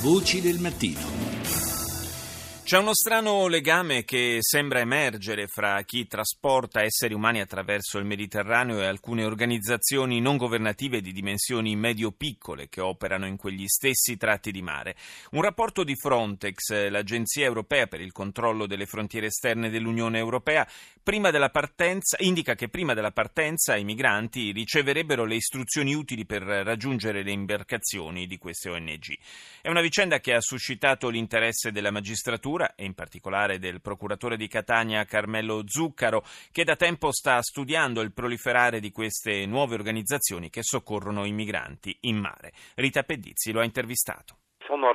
Voci del mattino. C'è uno strano legame che sembra emergere fra chi trasporta esseri umani attraverso il Mediterraneo e alcune organizzazioni non governative di dimensioni medio-piccole che operano in quegli stessi tratti di mare. Un rapporto di Frontex, l'Agenzia europea per il controllo delle frontiere esterne dell'Unione europea, partenza, indica che prima della partenza i migranti riceverebbero le istruzioni utili per raggiungere le imbarcazioni di queste ONG. È una vicenda che ha suscitato l'interesse della magistratura Procura e in particolare del procuratore di Catania Carmelo Zuccaro, che da tempo sta studiando il proliferare di queste nuove organizzazioni che soccorrono i migranti in mare. Rita Pedizzi lo ha intervistato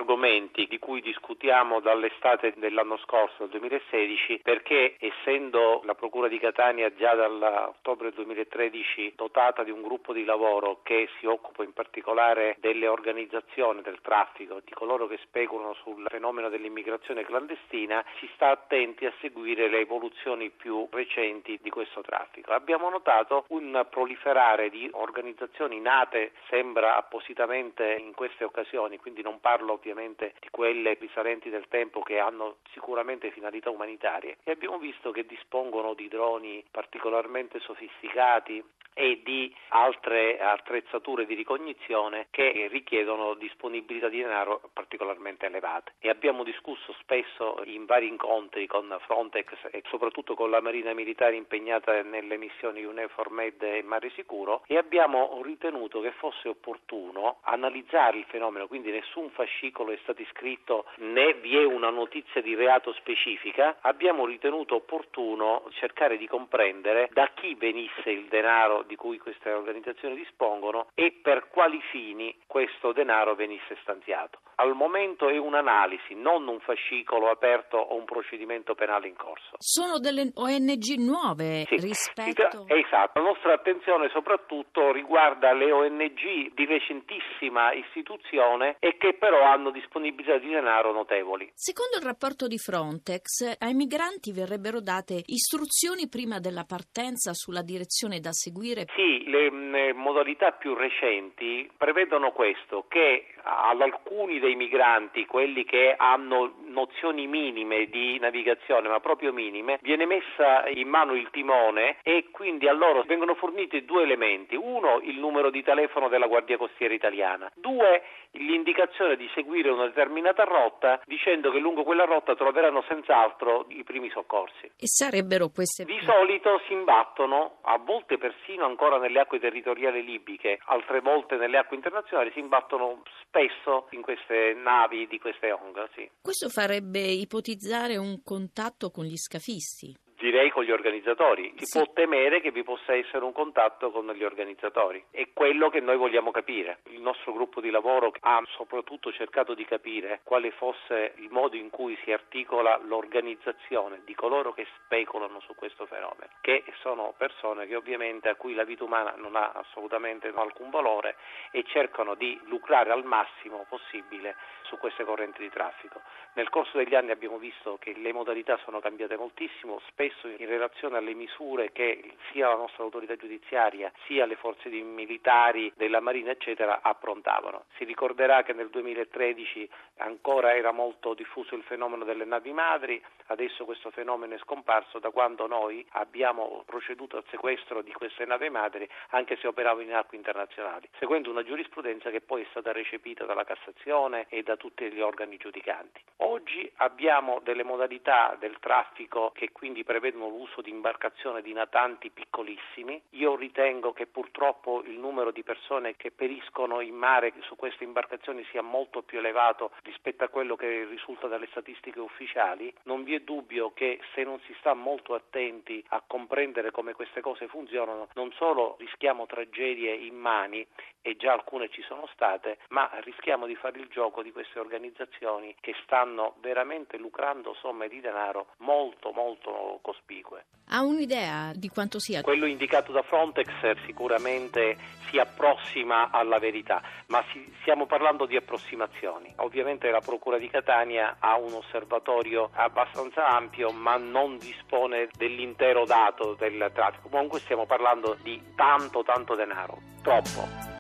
argomenti di cui discutiamo dall'estate dell'anno scorso, del 2016, perché essendo la Procura di Catania già dall'ottobre 2013 dotata di un gruppo di lavoro che si occupa in particolare delle organizzazioni del traffico, di coloro che speculano sul fenomeno dell'immigrazione clandestina, si sta attenti a seguire le evoluzioni più recenti di questo traffico. Abbiamo notato un proliferare di organizzazioni nate, sembra appositamente in queste occasioni, quindi non parlo parlo ovviamente di quelle risalenti del tempo che hanno sicuramente finalità umanitarie. E abbiamo visto che dispongono di droni particolarmente sofisticati e di altre attrezzature di ricognizione che richiedono disponibilità di denaro particolarmente elevate. E abbiamo discusso spesso in vari incontri con Frontex e soprattutto con la Marina Militare impegnata nelle missioni UNEFOR Med e Mare Sicuro e abbiamo ritenuto che fosse opportuno analizzare il fenomeno, quindi nessun fascicolo è stato iscritto né vi è una notizia di reato specifica, abbiamo ritenuto opportuno cercare di comprendere da chi venisse il denaro di cui queste organizzazioni dispongono e per quali fini questo denaro venisse stanziato. Al momento è un'analisi, non un fascicolo aperto o un procedimento penale in corso. Sono delle ONG nuove sì, rispetto... Esatto, la nostra attenzione soprattutto riguarda le ONG di recentissima istituzione e che però hanno disponibilità di denaro notevoli. Secondo il rapporto di Frontex, ai migranti verrebbero date istruzioni prima della partenza sulla direzione da seguire dire? Sì, le, le modalità più recenti prevedono questo, che ad alcuni dei migranti, quelli che hanno nozioni minime di navigazione, ma proprio minime, viene messa in mano il timone e quindi a loro vengono forniti due elementi. Uno, il numero di telefono della Guardia Costiera italiana. Due, l'indicazione di seguire una determinata rotta dicendo che lungo quella rotta troveranno senz'altro i primi soccorsi. E sarebbero queste... Di solito si imbattono, a volte persino ancora nelle acque territoriali libiche, altre volte nelle acque internazionali, si imbattono spesso in queste navi di queste ONG. Sì. Questo farebbe ipotizzare un contatto con gli scafisti direi con gli organizzatori. Si sì. può temere che vi possa essere un contatto con gli organizzatori. È quello che noi vogliamo capire. Il nostro gruppo di lavoro ha soprattutto cercato di capire quale fosse il modo in cui si articola l'organizzazione di coloro che speculano su questo fenomeno, che sono persone che ovviamente a cui la vita umana non ha assolutamente alcun valore e cercano di lucrare al massimo possibile su queste correnti di traffico. Nel corso degli anni abbiamo visto che le modalità sono cambiate moltissimo, spesso spesso in relazione alle misure che sia la nostra autorità giudiziaria sia le forze militari della Marina eccetera approntavano. Si ricorderà che nel 2013 ancora era molto diffuso il fenomeno delle navi madri, adesso questo fenomeno è scomparso da quando noi abbiamo proceduto al sequestro di queste navi madri anche se operavano in acque internazionali, seguendo una giurisprudenza che poi è stata recepita dalla Cassazione e da tutti gli organi giudicanti. Oggi abbiamo delle modalità del traffico che quindi prevedono prevedono l'uso di imbarcazioni di natanti piccolissimi. Io ritengo che purtroppo il numero di persone che periscono in mare su queste imbarcazioni sia molto più elevato rispetto a quello che risulta dalle statistiche ufficiali. Non vi è dubbio che se non si sta molto attenti a comprendere come queste cose funzionano, non solo rischiamo tragedie immani e già alcune ci sono state, ma rischiamo di fare il gioco di queste organizzazioni che stanno veramente lucrando somme di denaro molto molto cospicue. Ha un'idea di quanto sia? Quello indicato da Frontex sicuramente si approssima alla verità, ma si, stiamo parlando di approssimazioni. Ovviamente la Procura di Catania ha un osservatorio abbastanza ampio, ma non dispone dell'intero dato del traffico. Comunque stiamo parlando di tanto tanto denaro, troppo.